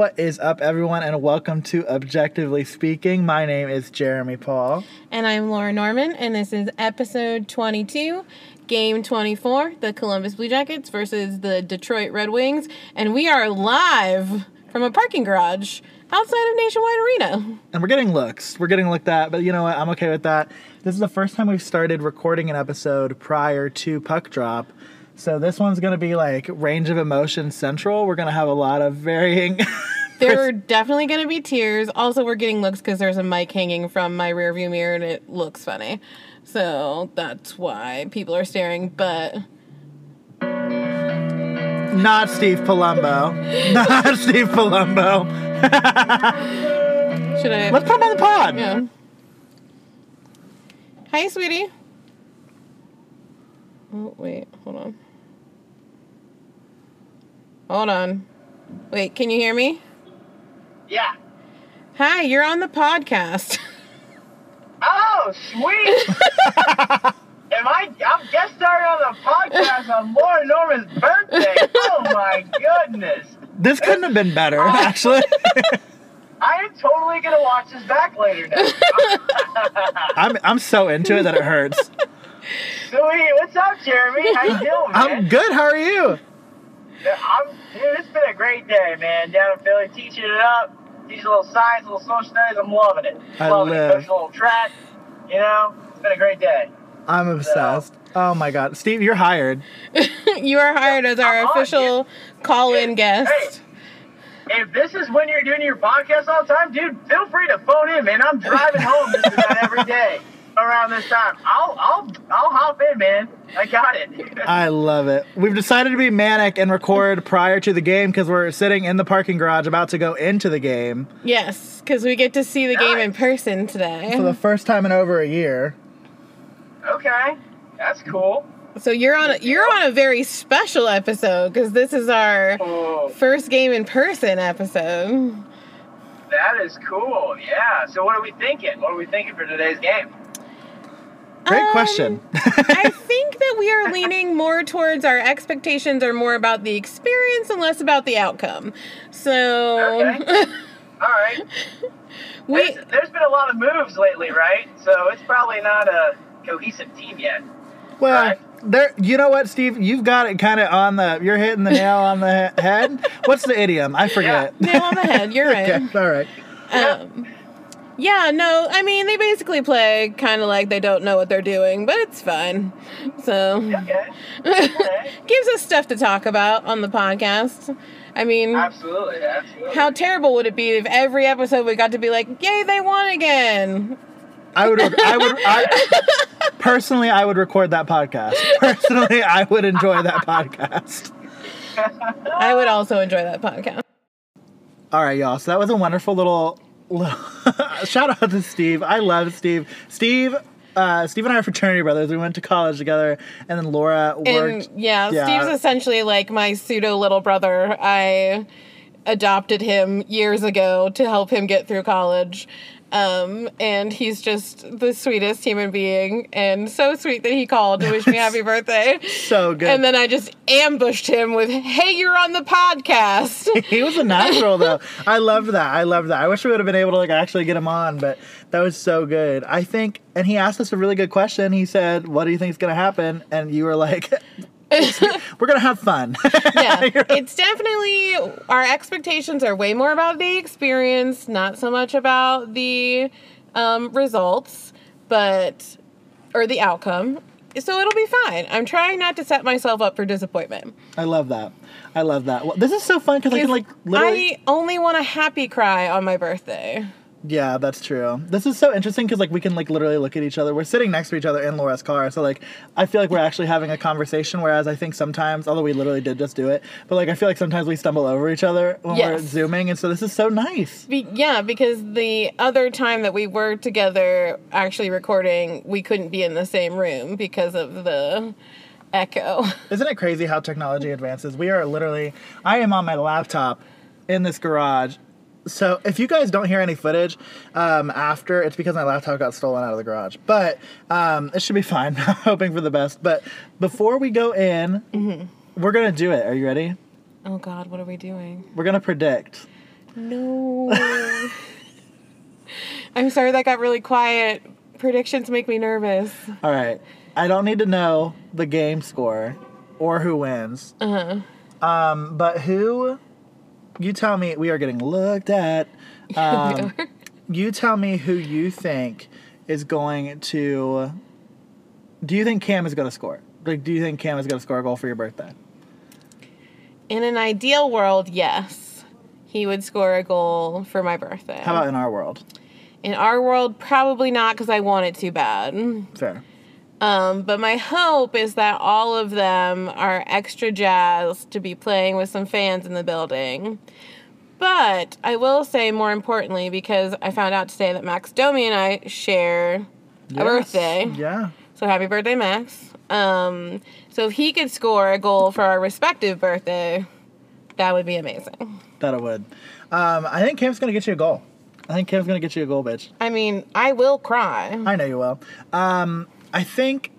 What is up, everyone, and welcome to Objectively Speaking. My name is Jeremy Paul. And I'm Laura Norman, and this is episode 22, game 24, the Columbus Blue Jackets versus the Detroit Red Wings. And we are live from a parking garage outside of Nationwide Arena. And we're getting looks. We're getting looked at, but you know what? I'm okay with that. This is the first time we've started recording an episode prior to puck drop. So this one's going to be like range of emotion central. We're going to have a lot of varying. There are definitely going to be tears. Also, we're getting looks because there's a mic hanging from my rearview mirror and it looks funny. So that's why people are staring. But Not Steve Palumbo. Not Steve Palumbo. should I? Let's put him on the pod. Yeah. Hi, sweetie. Oh, wait. Hold on. Hold on. Wait, can you hear me? Yeah. Hi, you're on the podcast. Oh, sweet. Am I? I'm guest starring on the podcast on Laura Norman's birthday. Oh my goodness. This couldn't have been better, oh. actually. I am totally gonna watch this back later now. I'm I'm so into it that it hurts. Sweet. What's up, Jeremy? How you doing, man? I'm good. How are you? I'm, dude, it's been a great day, man. Down in Philly, teaching it up. Teaching a little science, a little social studies. I'm loving it. I loving live. it. Coaching a little track. You know, it's been a great day. I'm obsessed. Oh my god, Steve, you're hired. you are hired as our I'm on, official call-in guest. Hey, if this is when you're doing your podcast all the time, dude, feel free to phone in, man. I'm driving home just about every day around this time. I'll I'll I'll hop in, man. I got it. I love it. We've decided to be manic and record prior to the game because we're sitting in the parking garage about to go into the game Yes, because we get to see the game in person today. for the first time in over a year. okay, that's cool. So you're on a, you're on a very special episode because this is our Oh, first game in person episode. that is cool. Yeah. So what are we thinking? What are we thinking for today's game? Great Um, question. I think that we are leaning more towards our expectations are more about the experience and less about the outcome. So Okay. All right. we There's, there's been a lot of moves lately, right? So it's probably not a cohesive team yet. well, right. there. You know what, Steve? You've got it kind of on the. You're hitting the nail on the head. What's the idiom? I forget. nail on the head. You're right. okay, all right. Um, yeah, no, I mean they basically play kind of like they don't know what they're doing, but it's fine. So Okay. Okay. gives us stuff to talk about on the podcast. I mean, Absolutely. Absolutely. how terrible would it be if every episode we got to be like, "Yay, they won again"? I would. I would. I, personally, I would record that podcast. Personally, I would enjoy that podcast. I would also enjoy that podcast. All right, y'all. So that was a wonderful little, little shout out to Steve. I love Steve. Steve, uh, Steve and I are fraternity brothers. We went to college together, and then Laura worked. And yeah, Yeah. Steve's essentially like my pseudo little brother. I adopted him years ago to help him get through college. Um, and he's just the sweetest human being and so sweet that he called to wish me happy birthday. so good. And then I just ambushed him with, Hey, you're on the podcast. he was a natural though. I loved that. I loved that. I wish we would have been able to like actually get him on, but that was so good. I think, and he asked us a really good question. He said, "What do you think is going to happen?" And you were like, "We're to have fun." yeah, it's definitely our expectations are way more about the experience, not so much about the um, results, but or the outcome. So it'll be fine. I'm trying not to set myself up for disappointment. I love that. I love that. Well, this is so fun because I can like literally. I only want a happy cry on my birthday. Yeah, that's true. This is so interesting because like we can like literally look at each other. We're sitting next to each other in Laura's car, so like I feel like we're actually having a conversation. Whereas I think sometimes, although we literally did just do it, but like I feel like sometimes we stumble over each other when we're zooming, and so this is so nice. Be- yeah, because the other time that we were together actually recording, we couldn't be in the same room because of the echo. Isn't it crazy how technology advances? We are literally. I am on my laptop in this garage. So if you guys don't hear any footage um, after, it's because my laptop got stolen out of the garage. But um, it should be fine. Hoping for the best. But before we go in, we're gonna do it. Are you ready? Oh God, what are we doing? We're gonna predict No. I'm sorry that got really quiet. Predictions make me nervous. All right. I don't need to know the game score or who wins. Uh huh. Um, but who? You tell me. We are getting looked at. Um, you tell me who you think is going to. Do you think Cam is going to score? Like, do you think Cam is going to score a goal for your birthday? In an ideal world, yes, he would score a goal for my birthday. How about in our world? In our world, probably not because I want it too bad. Fair. Um, but my hope is that all of them are extra jazzed to be playing with some fans in the building. But I will say, more importantly, because I found out today that Max Domi and I share a birthday. Yeah. So happy birthday, Max. Um, so if he could score a goal for our respective birthday, that would be amazing. That it would. Um, I think Cam's going to get you a goal. I think Cam's going to get you a goal, bitch. I mean, I will cry. I know you will. Um, I think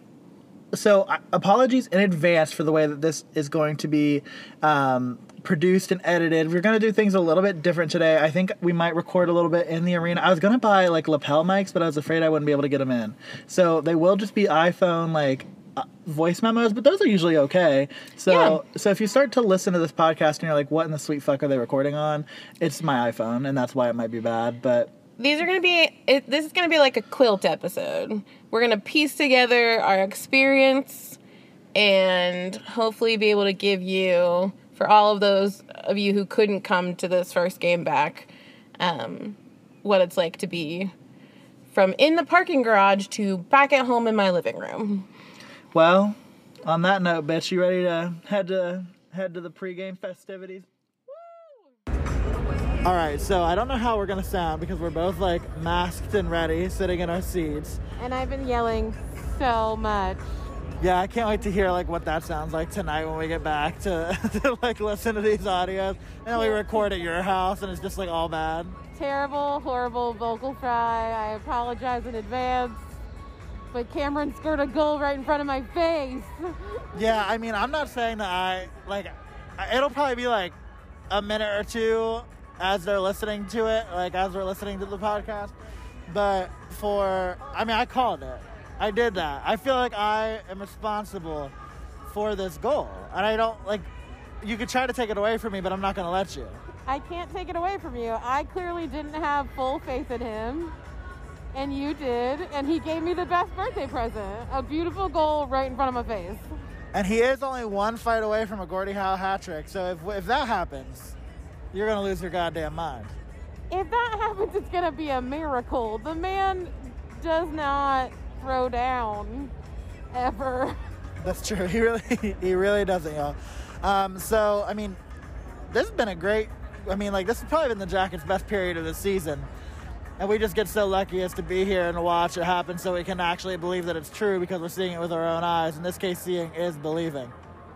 so. uh, Apologies in advance for the way that this is going to be um, produced and edited. We're going to do things a little bit different today. I think we might record a little bit in the arena. I was going to buy like lapel mics, but I was afraid I wouldn't be able to get them in. So they will just be iPhone like. Uh, voice memos, but those are usually okay. So, so if you start to listen to this podcast and you're like, "What in the sweet fuck are they recording on?" It's my iPhone, and that's why it might be bad. But These are going to be, it, this is going to be like a quilt episode. We're going to piece together our experience and hopefully be able to give you, for all of those of you who couldn't come to this first game back, um, what it's like to be from in the parking garage to back at home in my living room. Well, on that note, bitch, you ready to head to head to the pregame festivities? All right, so I don't know how we're gonna sound because we're both like masked and ready, sitting in our seats. And I've been yelling so much. Yeah, I can't wait to hear like what that sounds like tonight when we get back to, to like listen to these audios. And then we record at your house, and it's just like all bad. terrible, horrible vocal fry. I apologize in advance. But Cameron scored a goal right in front of my face. Yeah, I mean, I'm not saying that I like. It'll probably be like a minute or two as they're listening to it, like as we're listening to the podcast. But for, I mean, I called it. I did that. I feel like I am responsible for this goal, and I don't like. You could try to take it away from me, but I'm not going to let you. I can't take it away from you. I clearly didn't have full faith in him. And you did. And he gave me the best birthday present a beautiful goal right in front of my face. And he is only one fight away from a Gordie Howe hat trick. So if if that happens, you're going to lose your goddamn mind. If that happens, it's going to be a miracle. The man does not throw down ever. That's true. He really, he really doesn't, y'all. Um, so, I mean, this has been a great. I mean, like this has probably been the Jackets' best period of the season, and we just get so lucky as to be here and watch it happen, so we can actually believe that it's true because we're seeing it with our own eyes. In this case, seeing is believing.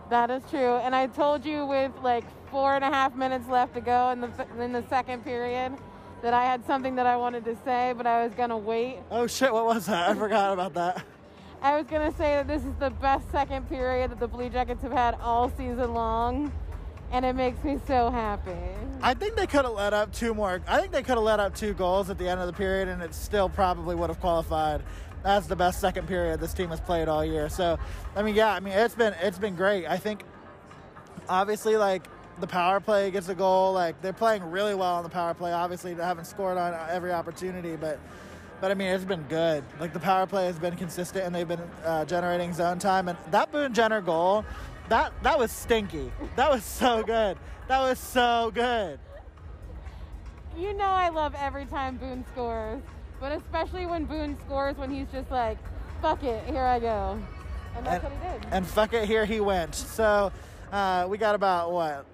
That is true. And I told you with like four and a half minutes left to go in the in the second period that I had something that I wanted to say, but I was gonna wait. Oh shit! What was that? I forgot about that. I was gonna say that this is the best second period that the Blue Jackets have had all season long, and it makes me so happy. I think they could have let up two more. I think they could have let up two goals at the end of the period, and it still probably would have qualified as the best second period this team has played all year. So, I mean, yeah, I mean it's been it's been great. I think obviously like the power play gets a goal. Like they're playing really well on the power play. Obviously, they haven't scored on every opportunity, but but I mean it's been good. Like the power play has been consistent, and they've been uh, generating zone time. And that Boone Jenner goal, that that was stinky. That was so good. That was so good. You know I love every time Boone scores, but especially when Boone scores when he's just like, "Fuck it, here I go," and that's and, what he did. and fuck it, here he went. So uh, we got about what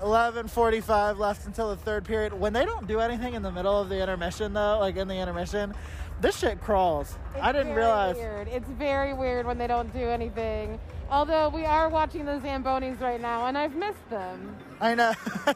11:45 left until the third period. When they don't do anything in the middle of the intermission, though, like in the intermission, this shit crawls. It's I didn't realize. Weird. It's very weird when they don't do anything. Although we are watching the Zambonis right now, and I've missed them. I know. oh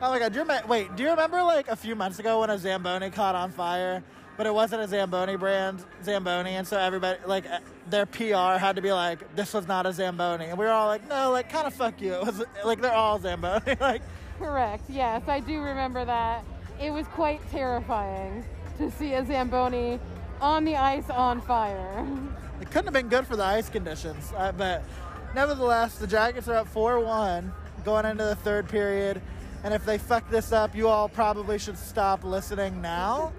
my god! Do you remember, wait? Do you remember like a few months ago when a Zamboni caught on fire? But it wasn't a Zamboni brand Zamboni, and so everybody like uh, their PR had to be like, "This was not a Zamboni," and we were all like, "No, like kind of fuck you." It was like they're all Zamboni. like Correct. Yes, I do remember that. It was quite terrifying to see a Zamboni on the ice on fire. It couldn't have been good for the ice conditions, uh, but nevertheless, the Jackets are up 4 1 going into the third period. And if they fuck this up, you all probably should stop listening now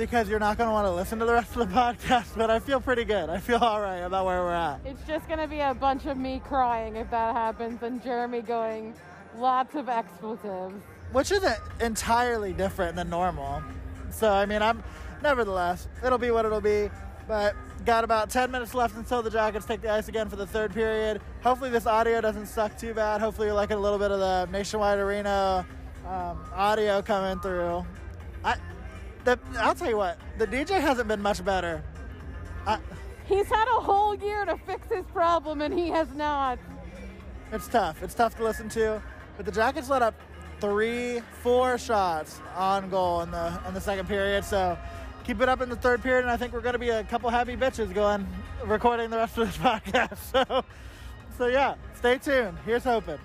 because you're not going to want to listen to the rest of the podcast. But I feel pretty good. I feel all right about where we're at. It's just going to be a bunch of me crying if that happens and Jeremy going lots of expletives. Which isn't entirely different than normal. So, I mean, I'm nevertheless, it'll be what it'll be. But got about 10 minutes left until the Jackets take the ice again for the third period. Hopefully, this audio doesn't suck too bad. Hopefully, you're liking a little bit of the Nationwide Arena um, audio coming through. I, the, I'll tell you what, the DJ hasn't been much better. I, He's had a whole year to fix his problem, and he has not. it's tough. It's tough to listen to. But the Jackets let up three, four shots on goal in the in the second period. So keep it up in the third period, and I think we're going to be a couple happy bitches going recording the rest of this podcast. So, so yeah, stay tuned. Here's hoping.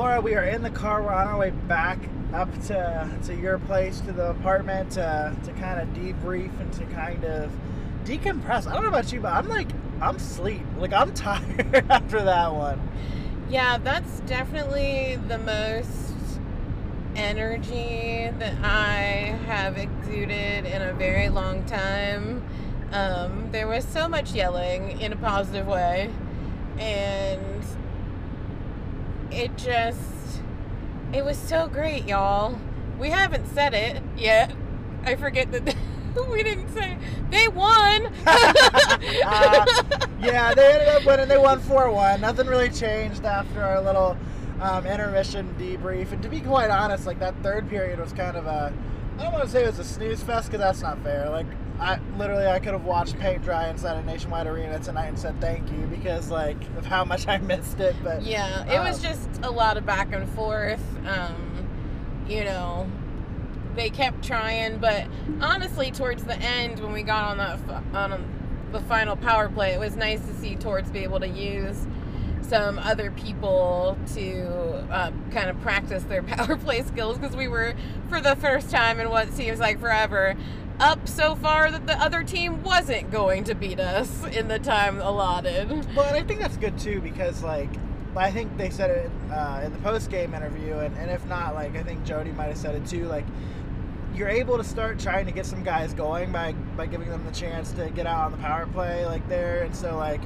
Laura, we are in the car. We're on our way back up to to your place, to the apartment, to kind of debrief and to kind of decompress. I don't know about you, but I'm like I'm sleep. Like I'm tired after that one. Yeah, that's definitely the most energy that I have exuded in a very long time. Um, there was so much yelling in a positive way, and it just, it was so great, y'all. We haven't said it yet. I forget that we didn't say they won. Uh, yeah, they ended up winning. They won 4 1. Nothing really changed after our little um, intermission debrief. And to be quite honest, like that third period was kind of a. I don't want to say it was a snooze fest because that's not fair. Like, I literally I could have watched paint dry inside a Nationwide Arena tonight and said thank you because like of how much I missed it. But Yeah, it was um, just a lot of back and forth. Um, you know, they kept trying, but honestly, towards the end, when we got on that on the final power play, it was nice to see Torts be able to use some other people to uh, kind of practice their power play skills because we were, for the first time in what seems like forever, up so far that the other team wasn't going to beat us in the time allotted. Well, and I think that's good too because like I think they said it uh, in the post game interview, and, and if not, like I think Jody might have said it too. Like you're able to start trying to get some guys going by by giving them the chance to get out on the power play like there, and so like.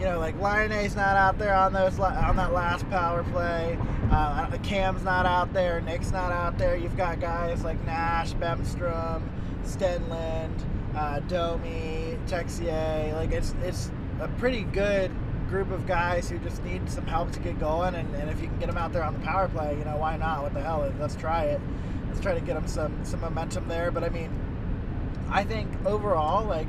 You know, like Laine's not out there on those on that last power play. Uh, Cam's not out there. Nick's not out there. You've got guys like Nash, Bemstrom, Stenlund, uh, Domi, Texier. Like it's it's a pretty good group of guys who just need some help to get going. And, and if you can get them out there on the power play, you know why not? What the hell? Let's try it. Let's try to get them some some momentum there. But I mean, I think overall, like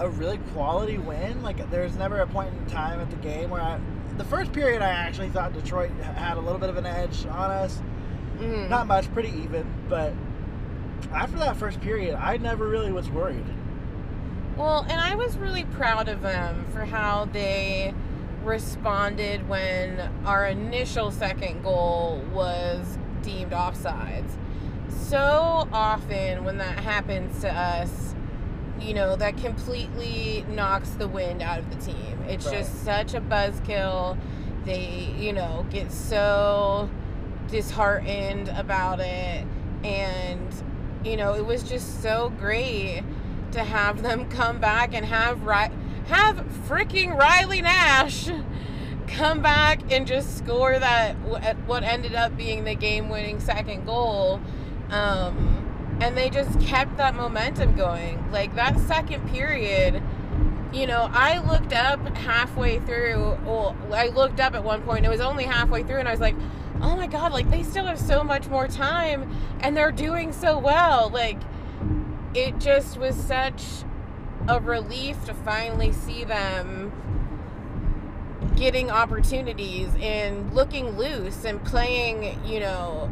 a really quality win. Like there's never a point in time at the game where I. The first period, I actually thought Detroit had a little bit of an edge on us. Mm. Not much, pretty even, but after that first period, I never really was worried. Well, and I was really proud of them for how they responded when our initial second goal was deemed offsides. So often when that happens to us, you know, that completely knocks the wind out of the team. It's Right. just such a buzzkill. They, you know, get so disheartened about it. And, you know, it was just so great to have them come back and have Ri- have freaking Riley Nash come back and just score that what ended up being the game-winning second goal. Um, and they just kept that momentum going. Like that second period, you know, I looked up halfway through. Well, I looked up at one point. It was only halfway through, and I was like, "Oh my god! Like they still have so much more time, and they're doing so well." Like it just was such a relief to finally see them getting opportunities and looking loose and playing, you know,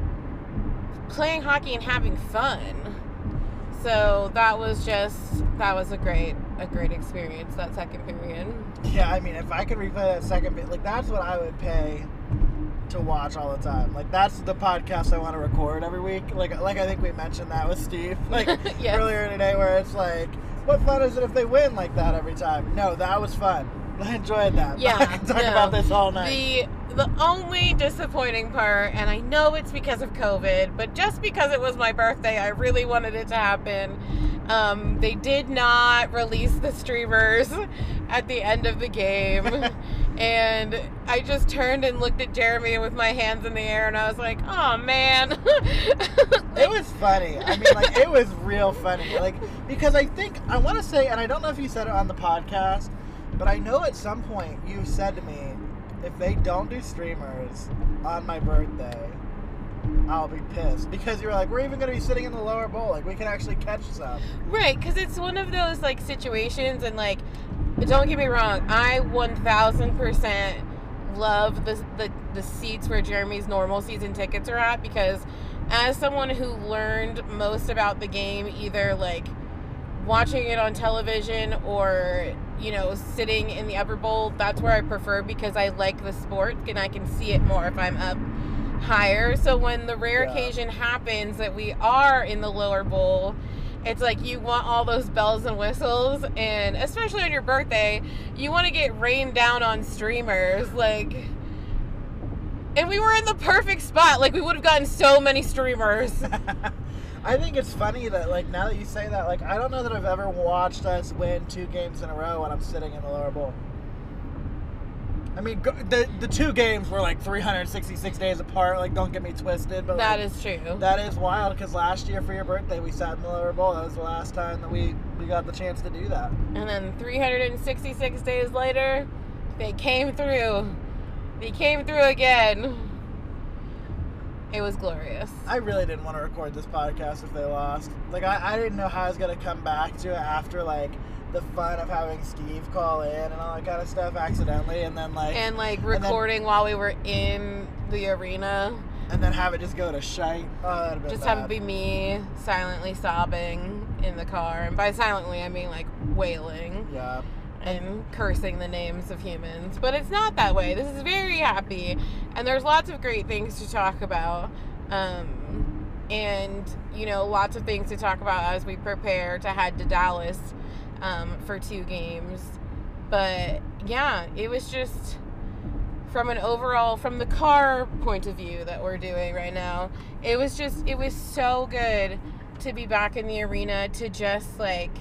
playing hockey and having fun. So that was just that was a great a great experience that second period. Yeah, I mean, if I could replay that second bit, like that's what I would pay to watch all the time. Like that's the podcast I want to record every week. Like like I think we mentioned that with Steve like Yes. earlier today, where it's like, what fun is it if they win like that every time? No, that was fun. I enjoyed that. Yeah, I can talk no. about this all night. The the only disappointing part, and I know it's because of COVID, but just because it was my birthday, I really wanted it to happen. Um, they did not release the streamers at the end of the game. And I just turned and looked at Jeremy with my hands in the air, and I was like, oh man. It was funny. I mean, like it was real funny. Like because I think I want to say, and I don't know if you said it on the podcast, but I know at some point you said to me, if they don't do streamers on my birthday, I'll be pissed because you're like, we're even going to be sitting in the lower bowl. Like we can actually catch some. Right, because it's one of those like situations, and like, don't get me wrong, I one thousand percent love the, the the seats where Jeremy's normal season tickets are at because as someone who learned most about the game either like watching it on television or you know sitting in the upper bowl that's where i prefer because i like the sport and i can see it more if i'm up higher. So when the rare Yeah. occasion happens that we are in the lower bowl it's like you want all those bells and whistles. And especially on your birthday you want to get rained down on streamers. Like and we were in the perfect spot. Like we would have gotten so many streamers. I think it's funny that like now that you say that, like I don't know that I've ever watched us win two games in a row when I'm sitting in the lower bowl. I mean, go, the the two games were like 366 days apart. Like, don't get me twisted, but that like, is true that is wild because last year for your birthday we sat in the lower bowl. That was the last time that we we got the chance to do that. And then 366 days later, they came through. They came through again. It was glorious. I really didn't want to record this podcast if they lost. Like, I, I didn't know how I was gonna come back to it after like the fun of having Steve call in and all that kind of stuff accidentally, and then like And like then- recording while we were in the arena. and then have it just go to shite. Oh, that'd have been Just bad. have it be me silently sobbing in the car. And by silently, I mean like wailing Yeah. And cursing the names of humans. But it's not that way. This is very happy. And there's lots of great things to talk about. Um, and, you know, lots of things to talk about as we prepare to head to Dallas um, for two games. But yeah, it was just from an overall from the car point of view that we're doing right now it was just it was so good to be back in the arena to just like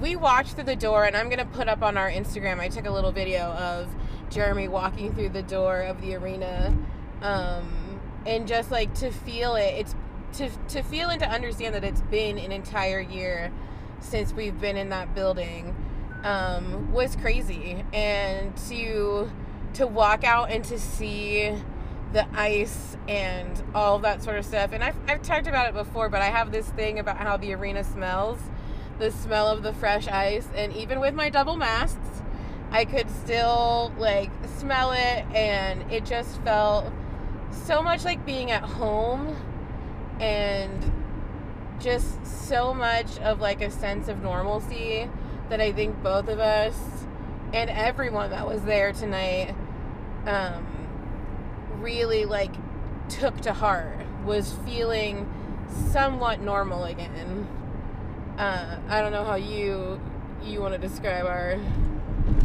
we walked through the door and i'm gonna put up on our instagram i took a little video of jeremy walking through the door of the arena um, and just like to feel it it's to, to feel and to understand that it's been an entire year since we've been in that building um, was crazy. And to to walk out and to see the ice and all that sort of stuff and I've, I've talked about it before but i have this thing about how the arena smells the smell of the fresh ice and even with my double masks i could still like smell it and it just felt so much like being at home and just so much of like a sense of normalcy that I think both of us and everyone that was there tonight um, really like took to heart was feeling somewhat normal again. Uh, I don't know how you you want to describe our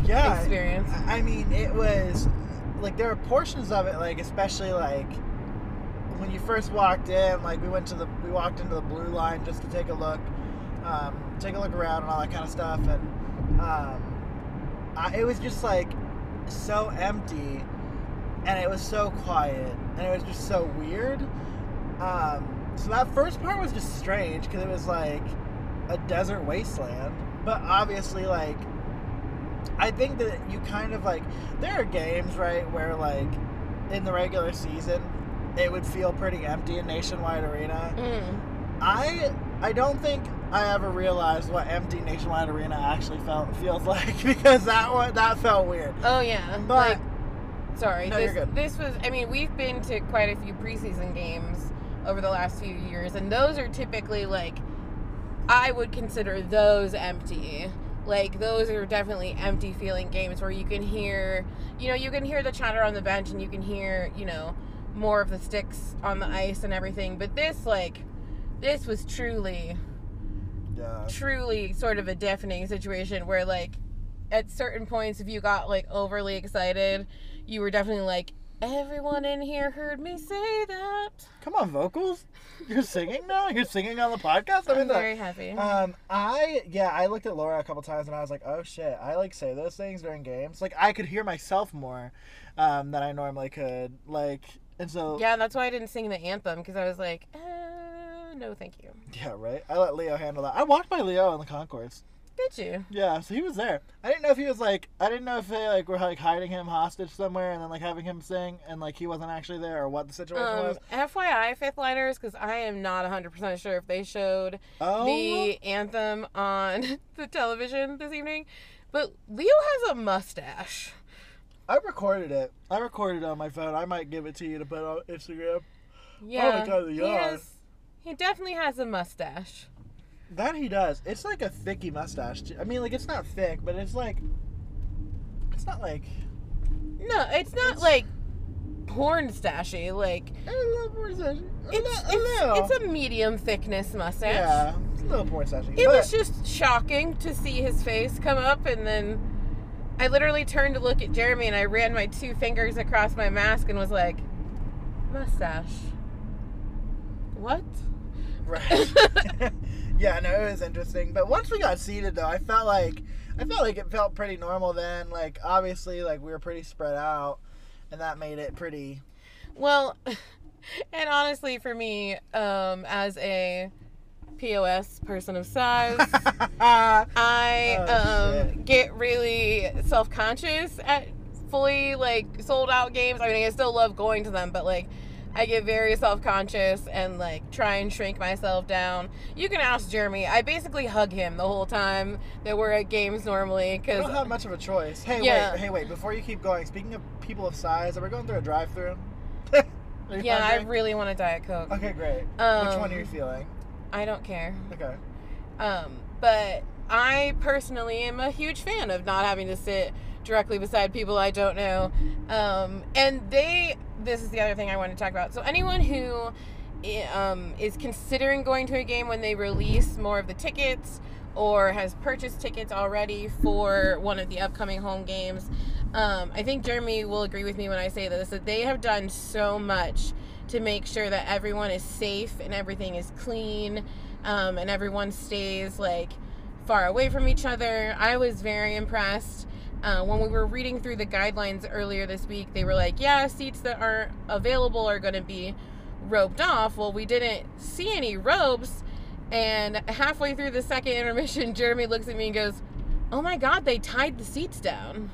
yeah experience. I I mean, it was like there were portions of it, like especially like when you first walked in. Like we went to the we walked into the blue line just to take a look, um, take a look around and all that kind of stuff, and um, I, it was just like so empty, and it was so quiet, and it was just so weird. Um, so that first part was just strange because it was like a desert wasteland, but obviously like I think that you kind of like there are games right where like in the regular season it would feel pretty empty in Nationwide Arena. Mm. I I don't think I ever realized what empty Nationwide Arena actually felt feels like because that one that felt weird. Oh yeah, But like sorry, No, this you're good. this was. I mean, we've been to quite a few preseason games over the last few years, and those are typically like I would consider those empty. like those are definitely empty feeling games where you can hear, you know, you can hear the chatter on the bench and you can hear, you know, more of the sticks on the ice and everything. But this, like, this was truly, Yeah. truly sort of a deafening situation where, like, at certain points, if you got like overly excited, you were definitely like, everyone in here heard me say that. Come on, vocals. You're singing now. You're singing on the podcast. I I'm mean, very happy. um, I yeah, I looked at Laura a couple times and I was like, oh shit, I like say those things during games. Like I could hear myself more um, than I normally could. Like, and so yeah, that's why I didn't sing the anthem because I was like, uh, no, thank you. yeah, right. I let Leo handle that. I walked by Leo in the concourse. Did you? Yeah, so he was there. I didn't know if he was like I didn't know if they like were like hiding him hostage somewhere and then like having him sing and like he wasn't actually there or what the situation Um, was. FYI, fifth liners, because I am not 100% sure if they showed Oh. the anthem on the television this evening. But Leo has a mustache. I recorded it. I recorded it on my phone. I might give it to you to put on Instagram. Yeah. God, the he, has, he definitely has a mustache. That he does. It's like a thicky mustache. I mean, like it's not thick, but it's like it's not like No, it's not It's- like porn stashy. Like, a little porn mustache. it's, a it's, it's a medium thickness mustache. yeah, it's a little porn mustache. It was just shocking to see his face come up, and then I literally turned to look at Jeremy, and I ran my two fingers across my mask and was like, "Mustache, what?" Right. yeah, no, it was interesting. But once we got seated, though, I felt like I felt like it felt pretty normal. Then, like obviously, like we were pretty spread out, and that made it pretty. Well, and honestly, for me, um, as a POS person of size, I Oh, um, get really self conscious at fully like sold out games. I mean, I still love going to them, but like. I get very self conscious and like try and shrink myself down. You can ask Jeremy. I basically hug him the whole time that we're at games normally I because don't have much of a choice. Hey, Yeah. wait, hey, wait! Before you keep going, speaking of people of size, are we going through a drive-through? Yeah, I really want a diet coke. Okay, great. Which Um, one are you feeling? I don't care. Okay. Um, but I personally am a huge fan of not having to sit directly beside people I don't know. Um, and they, this is the other thing I want to talk about. So, anyone who um, is considering going to a game when they release more of the tickets or has purchased tickets already for one of the upcoming home games, um, I think Jeremy will agree with me when I say this that they have done so much to make sure that everyone is safe and everything is clean um, and everyone stays like far away from each other. I was very impressed. Uh, when we were reading through the guidelines earlier this week, they were like, yeah, seats that aren't available are going to be roped off. Well, we didn't see any ropes. And halfway through the second intermission, Jeremy looks at me and goes, oh my God, they tied the seats down.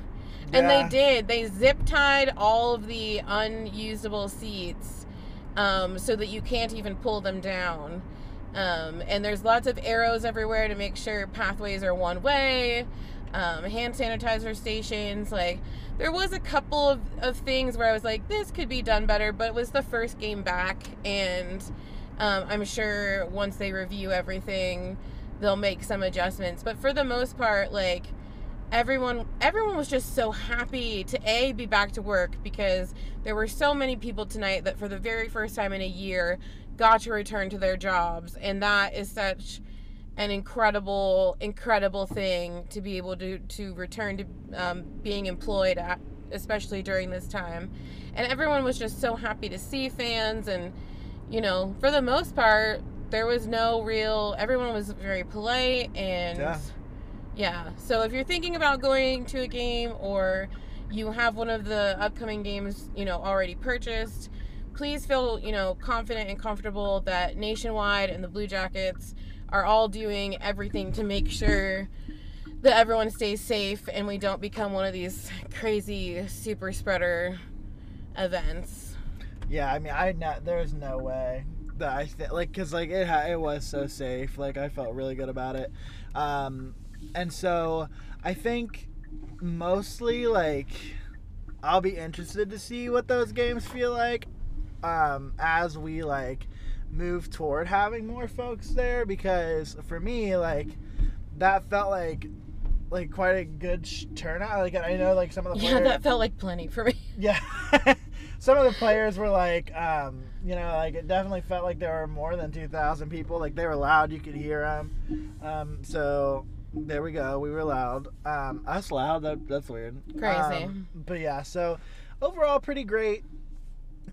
And they did. They zip tied all of the unusable seats um, so that you can't even pull them down. Um, and there's lots of arrows everywhere to make sure pathways are one way. Um, hand sanitizer stations. Like, there was a couple of, of things where I was like, this could be done better, but it was the first game back. And um, I'm sure once they review everything, they'll make some adjustments. But for the most part, like, everyone everyone was just so happy to a be back to work because there were so many people tonight that for the very first time in a year got to return to their jobs and that is such an incredible incredible thing to be able to to return to um, being employed at, especially during this time and everyone was just so happy to see fans and you know for the most part there was no real everyone was very polite and Yeah. yeah. So if you're thinking about going to a game or you have one of the upcoming games, you know, already purchased, please feel, you know, confident and comfortable that Nationwide and the Blue Jackets are all doing everything to make sure that everyone stays safe and we don't become one of these crazy super spreader events. Yeah, I mean, I no, there's no way that I think like because like it it was so safe. Like I felt really good about it, um, and so I think mostly like I'll be interested to see what those games feel like um, as we like move toward having more folks there because for me like that felt like like quite a good sh- turnout. Like I know like some of the Yeah, players. that felt like plenty for me. Yeah. Some of the players were like, um, you know, like it definitely felt like there were more than 2,000 people. Like they were loud, you could hear them. Um, so there we go. We were loud. Um, us loud, that, that's weird. Crazy. Um, but yeah, so overall, pretty great.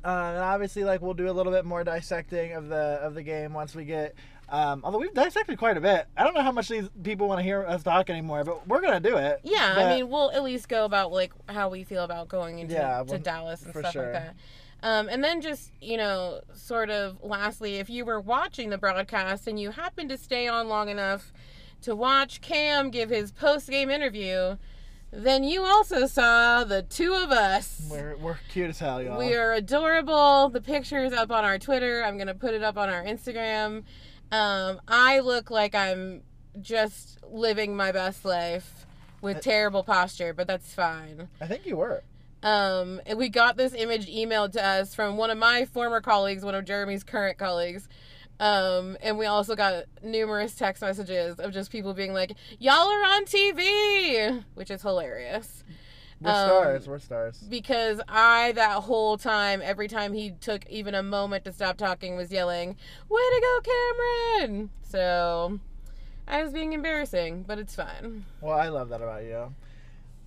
Uh, and obviously, like we'll do a little bit more dissecting of the of the game once we get. Um, although we've dissected quite a bit, I don't know how much these people want to hear us talk anymore, but we're gonna do it. Yeah, But- I mean, we'll at least go about like how we feel about going into Yeah, to Dallas and stuff sure. like that. Um, and then just you know, sort of lastly, if you were watching the broadcast and you happened to stay on long enough to watch Cam give his post game interview, then you also saw the two of us. we're we're cute as hell, y'all. We are adorable. The picture is up on our Twitter. I'm gonna put it up on our Instagram. Um, I look like I'm just living my best life with terrible posture, but that's fine. I think you were. Um, and we got this image emailed to us from one of my former colleagues, one of Jeremy's current colleagues. Um, and we also got numerous text messages of just people being like, "Y'all are on TV," which is hilarious We're Um, stars. We're stars. because I that whole time, every time he took even a moment to stop talking, was yelling, "Way to go, Cameron!" So I was being embarrassing, but it's fine. Well, I love that about you.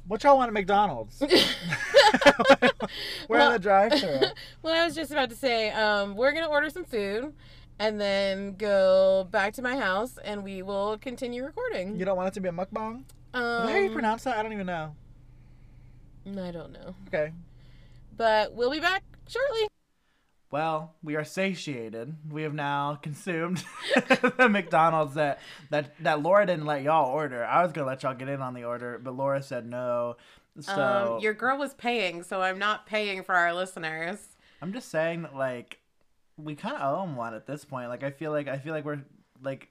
What y'all want at McDonald's? We're in the drive-thru. Well, I was just about to say, um, we're gonna order some food and then go back to my house, and we will continue recording. You don't want it to be a mukbang? Is um, that how you pronounce that? I don't even know. I don't know, Okay. but we'll be back shortly. Well, we are satiated. We have now consumed the McDonald's that, that that Laura didn't let y'all order. I was gonna let y'all get in on the order, but Laura said no. So um, your girl was paying, so I'm not paying for our listeners. I'm just saying that like we kind of owe them one at this point. Like I feel like I feel like we're like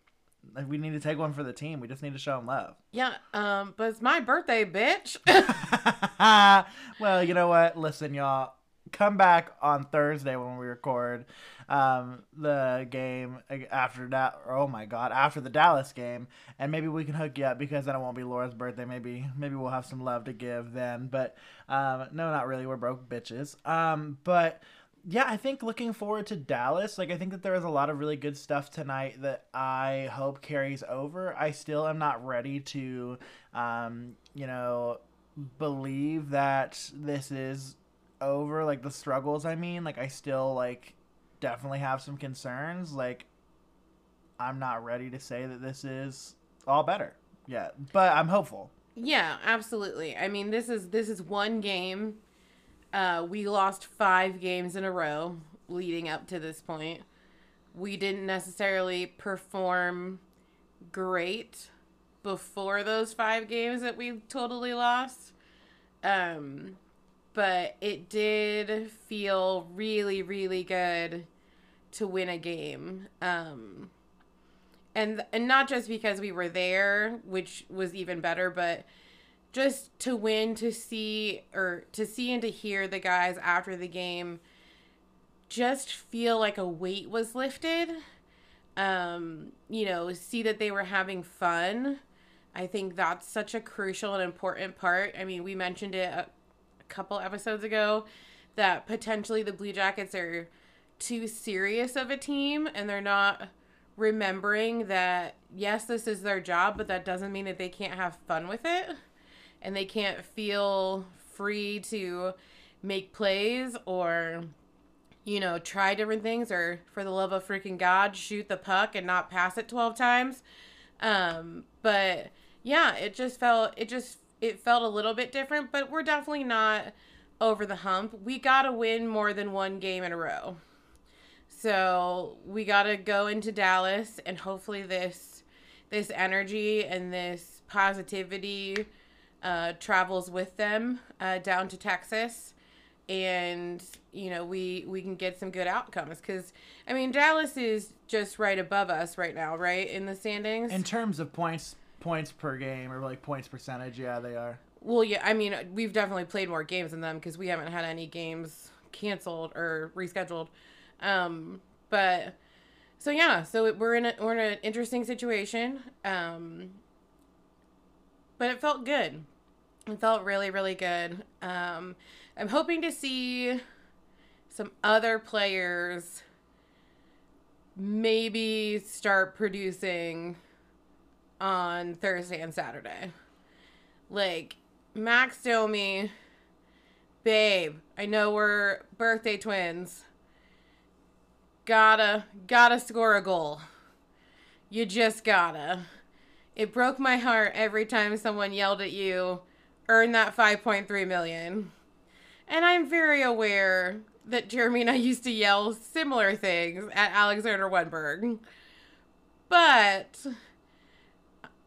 like we need to take one for the team. We just need to show them love. Yeah, um, but it's my birthday, bitch. well, you know what? Listen, y'all. Come back on Thursday when we record um, the game after that. Oh my God! After the Dallas game, and maybe we can hook you up because then it won't be Laura's birthday. Maybe maybe we'll have some love to give then. But um, no, not really. We're broke bitches. Um, but yeah, I think looking forward to Dallas. Like, I think that there is a lot of really good stuff tonight that I hope carries over. I still am not ready to, um, you know, believe that this is over. Like the struggles. I mean, like I still like definitely have some concerns. Like, I'm not ready to say that this is all better yet, but I'm hopeful. Yeah, absolutely. I mean, this is this is one game. Uh, we lost five games in a row leading up to this point. We didn't necessarily perform great before those five games that we totally lost. Um, but it did feel really, really good to win a game. Um, and and not just because we were there, which was even better, but just to win, to see or to see and to hear the guys after the game just feel like a weight was lifted. Um, you know, see that they were having fun. I think that's such a crucial and important part. I mean, we mentioned it a, a couple episodes ago that potentially the Blue Jackets are too serious of a team and they're not remembering that yes, this is their job, but that doesn't mean that they can't have fun with it and they can't feel free to make plays or you know, try different things or for the love of freaking God, shoot the puck and not pass it 12 times. Um, but yeah, it just felt it just it felt a little bit different, but we're definitely not over the hump. We got to win more than one game in a row. So, we got to go into Dallas and hopefully this this energy and this positivity uh, travels with them uh, down to Texas. And you know we we can get some good outcomes. Because i mean dallas is just right above us right now right in the standings? In terms of points, points per game or like points percentage, yeah, they are. well yeah i mean we've definitely played more games than them because we haven't had any games canceled or rescheduled. Um but so yeah so we're in a we're in an interesting situation. Um but it felt good. It felt really, really good. Um, I'm hoping to see some other players maybe start producing on Thursday and Saturday. Like Max Domi, babe, I know we're birthday twins. Gotta, gotta score a goal. You just gotta. It broke my heart every time someone yelled at you, earn that 5.3 million. And I'm very aware that Jeremy and I used to yell similar things at Alexander Wennberg. But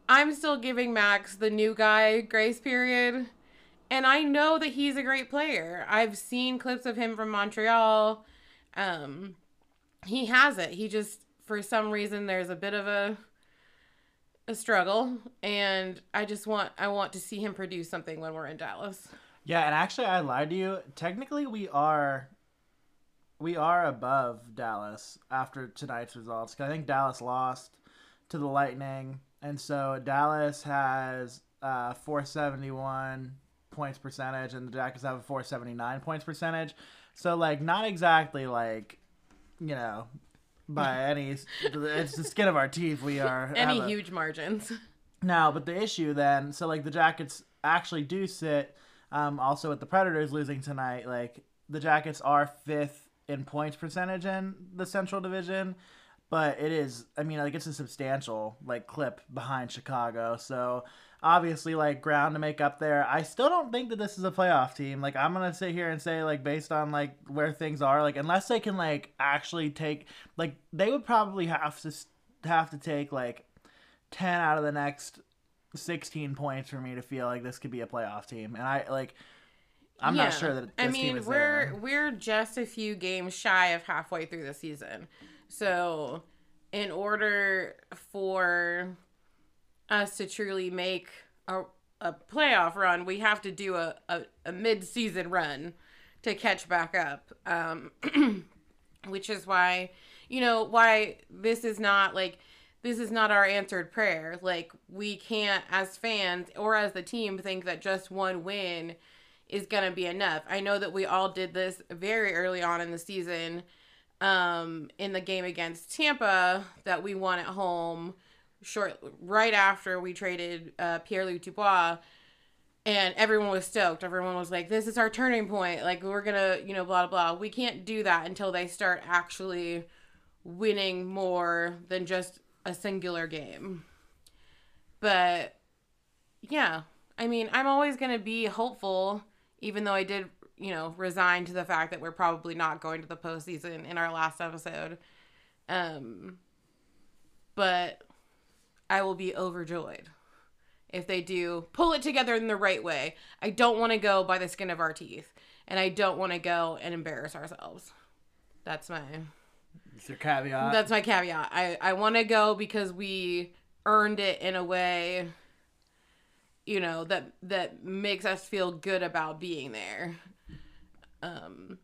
I'm still giving Max the new guy grace period. And I know that he's a great player. I've seen clips of him from Montreal. Um, he has it. He just, for some reason, there's a bit of a a struggle, and I just want I want to see him produce something when we're in Dallas. Yeah, and actually, I lied to you. Technically, we are we are above Dallas after tonight's results. 'cause I think Dallas lost to the Lightning, and so Dallas has uh, 471 points percentage, and the Jackets have a 479 points percentage. So, like, not exactly like you know by any it's the skin of our teeth. We are Any a- huge margins. now, but the issue then, so like the Jackets actually do sit um, also with the Predators losing tonight. Like the Jackets are fifth in points percentage in the Central Division, but it is, I mean, like it's a substantial like clip behind Chicago. So obviously, like ground to make up there. I still don't think that this is a playoff team. Like I'm gonna sit here and say like based on like where things are, like unless they can like actually take like they would probably have to have to take like 10 out of the next 16 points for me to feel like this could be a playoff team. And I like I'm Yeah. not sure that this I team mean, is we're there. we're just a few games shy of halfway through the season. So, in order for us to truly make a a playoff run, we have to do a a, a mid season run to catch back up. Um, which is why you know why this is not like this is not our answered prayer like we can't as fans or as the team think that just one win is going to be enough i know that we all did this very early on in the season um in the game against tampa that we won at home short right after we traded uh, pierre-luc dubois and everyone was stoked. Everyone was like, "This is our turning point. Like we're gonna, you know, blah blah." blah. We can't do that until they start actually winning more than just a singular game. But yeah, I mean, I'm always gonna be hopeful, even though I did, you know, resign to the fact that we're probably not going to the postseason in our last episode. Um, but I will be overjoyed if they do pull it together in the right way. I don't want to go by the skin of our teeth, and I don't want to go and embarrass ourselves. That's my It's your caveat. that's my caveat. I I want to go because we earned it in a way you know that that makes us feel good about being there. Um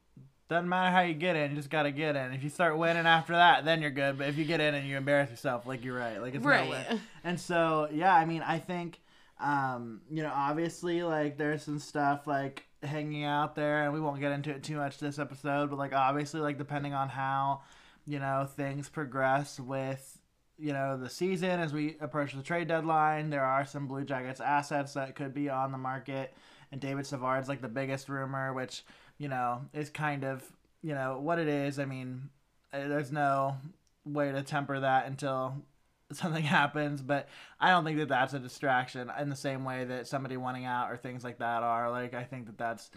Doesn't matter how you get in, you just gotta get in. If you start winning after that, then you're good. But if you get in and you embarrass yourself, like you're right, like it's Right. no win. And so, yeah, I mean, I think, um, you know, obviously, like there's some stuff like hanging out there, and we won't get into it too much this episode, but like obviously, like depending on how, you know, things progress with you know the season as we approach the trade deadline there are some blue jackets assets that could be on the market and david savard's like the biggest rumor which you know is kind of you know what it is i mean uh, there's no way to temper that until something happens but i don't think that that's a distraction in the same way that somebody wanting out or things like that are like i think that that's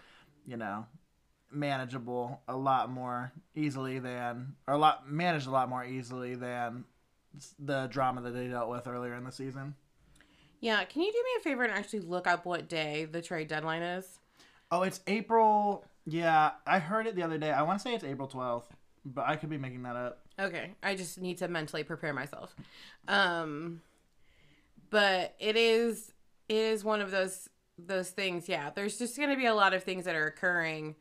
you know manageable a lot more easily than or a lot managed a lot more easily than the drama that they dealt with earlier in the season. yeah, can you do me a favor and actually look up what day the trade deadline is? Oh, it's April. Yeah, I heard it the other day. I want to say it's April 12th, but I could be making that up. Okay, I just need to mentally prepare myself. Um but it is it is one of those those things, yeah. There's just going to be a lot of things that are occurring.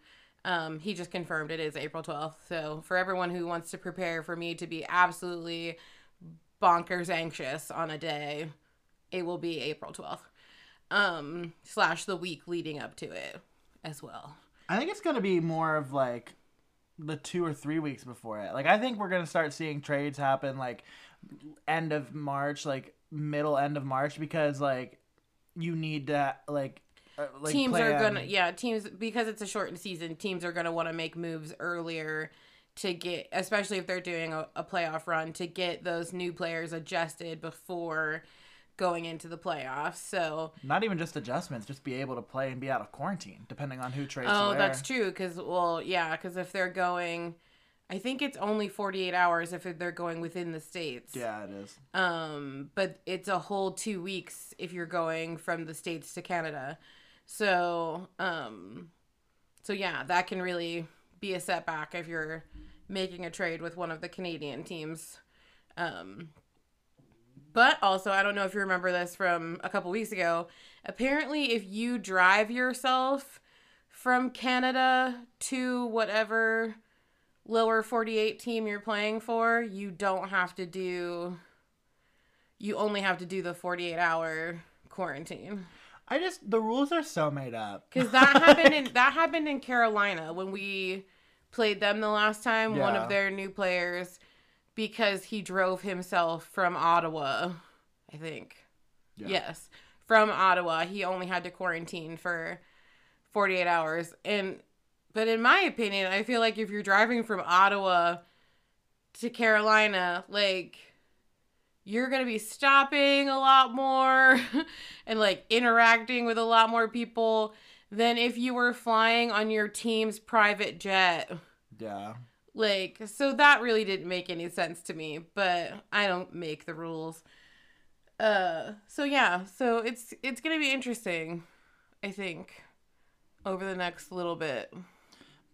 Um he just confirmed it is April 12th. So for everyone who wants to prepare for me to be absolutely bonkers anxious on a day, it will be April 12th. um slash the week leading up to it as well. I think it's going to be more of like the two or three weeks before it. Like I think we're going to start seeing trades happen like end of March, like middle end of March, because like you need to like. uh, like teams are gonna yeah teams because it's a shortened season teams are gonna want to make moves earlier to get especially if they're doing a, a playoff run to get those new players adjusted before going into the playoffs so not even just adjustments, just be able to play and be out of quarantine, depending on who trades. oh where. that's true because well yeah because if they're going i think it's only 48 hours if they're going within the states Yeah, it is. um but it's a whole two weeks if you're going from the states to canada so um so yeah that can really be a setback if you're making a trade with one of the canadian teams um but also i don't know if you remember this from a couple weeks ago apparently if you drive yourself from canada to whatever lower 48 team you're playing for you don't have to do you only have to do the 48 hour quarantine. I just the rules are so made up. because that happened in that happened in carolina when we played them the last time one of their new players because he drove himself from ottawa i think Yeah. yes from ottawa he only had to quarantine for 48 hours and but in my opinion i feel like if you're driving from ottawa to carolina like you're going to be stopping a lot more and like interacting with a lot more people than if you were flying on your team's private jet. Yeah. Like, so that really didn't make any sense to me, but I don't make the rules. Uh, so yeah, so it's it's going to be interesting, I think, over the next little bit.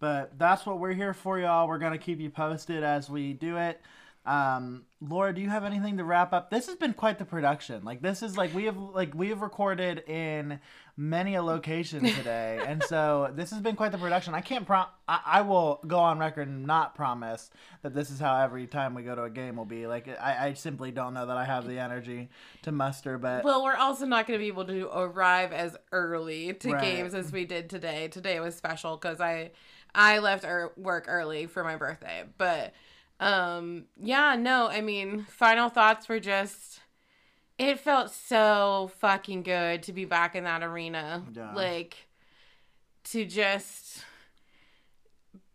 But that's what we're here for, y'all. We're gonna keep you posted as we do it. Um, Laura, do you have anything to wrap up? This has been quite the production. Like this is like we have like we have recorded in many a location today, and so this has been quite the production. I can't prom. I, I will go on record and not promise that this is how every time we go to a game will be. Like I, I simply don't know that I have the energy to muster. But Well, we're also not going to be able to arrive as early to Right. games as we did today. Today was special because I I left er- work early for my birthday. But um, yeah, no, I mean, final thoughts were just. It felt so fucking good to be back in that arena. Yeah. Like to just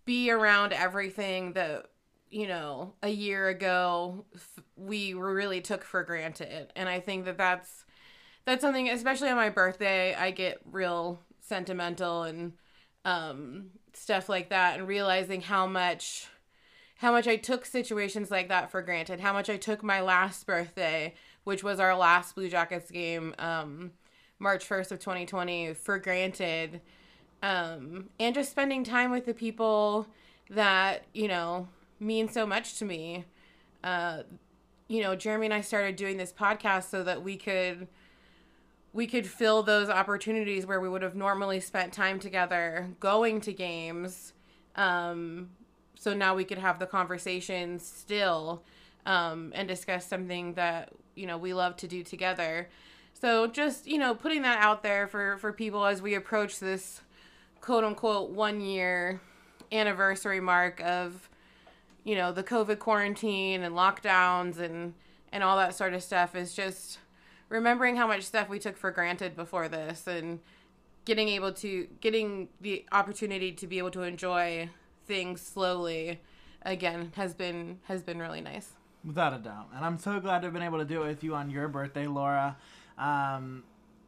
be around everything that you know a year ago we really took for granted and i think that that's that's something especially on my birthday i get real sentimental and um stuff like that and realizing how much how much I took situations like that for granted, how much I took my last birthday, which was our last Blue Jackets game, um, March 1st of 2020, for granted. Um, and just spending time with the people that, you know, mean so much to me. Uh, you know, Jeremy and I started doing this podcast so that we could we could fill those opportunities where we would have normally spent time together going to games um, so now we could have the conversation still um, and discuss something that you know we love to do together. So just you know putting that out there for for people as we approach this quote unquote one year anniversary mark of you know the covid quarantine and lockdowns and and all that sort of stuff is just remembering how much stuff we took for granted before this and getting able to getting the opportunity to be able to enjoy things slowly again has been has been really nice Without a doubt. And I'm so glad to have been able to do it with you on your birthday, Laura. Um,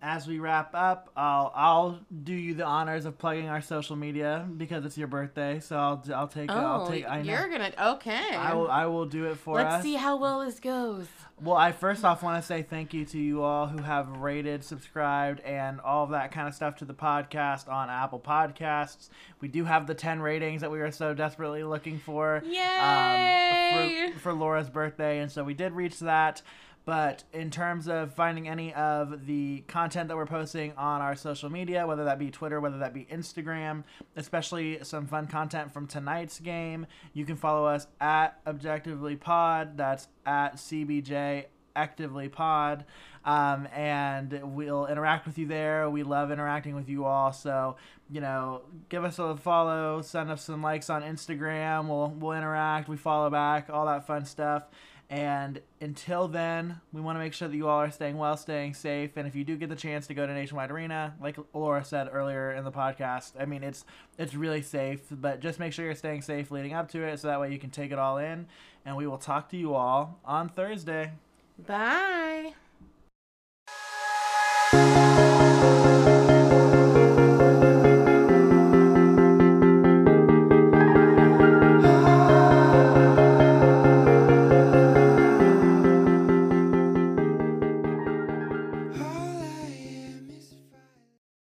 as we wrap up, I'll I'll do you the honors of plugging our social media because it's your birthday. So I'll I'll take I'll take I know. Oh, you're gonna okay I will I will do it for let's us. see how well this goes Well, I first off want to say thank you to you all who have rated, subscribed, and all of that kind of stuff to the podcast on Apple Podcasts. We do have the 10 ratings that we are so desperately looking for. Yay! Um, for, for Laura's birthday, and so we did reach that. But in terms of finding any of the content that we're posting on our social media, whether that be Twitter, whether that be Instagram, especially some fun content from tonight's game, you can follow us at Objectively Pod. That's at CBJ actively pod. Um, and we'll interact with you there. We love interacting with you all. So you know give us a follow send us some likes on instagram. We'll we'll interact. We follow back all that fun stuff and until then, we want to make sure that you all are staying well, staying safe. And if you do get the chance to go to Nationwide Arena, like Laura said earlier in the podcast, I mean it's it's really safe, but just make sure you're staying safe leading up to it, so that way you can take it all in. And we will talk to you all on Thursday. Bye.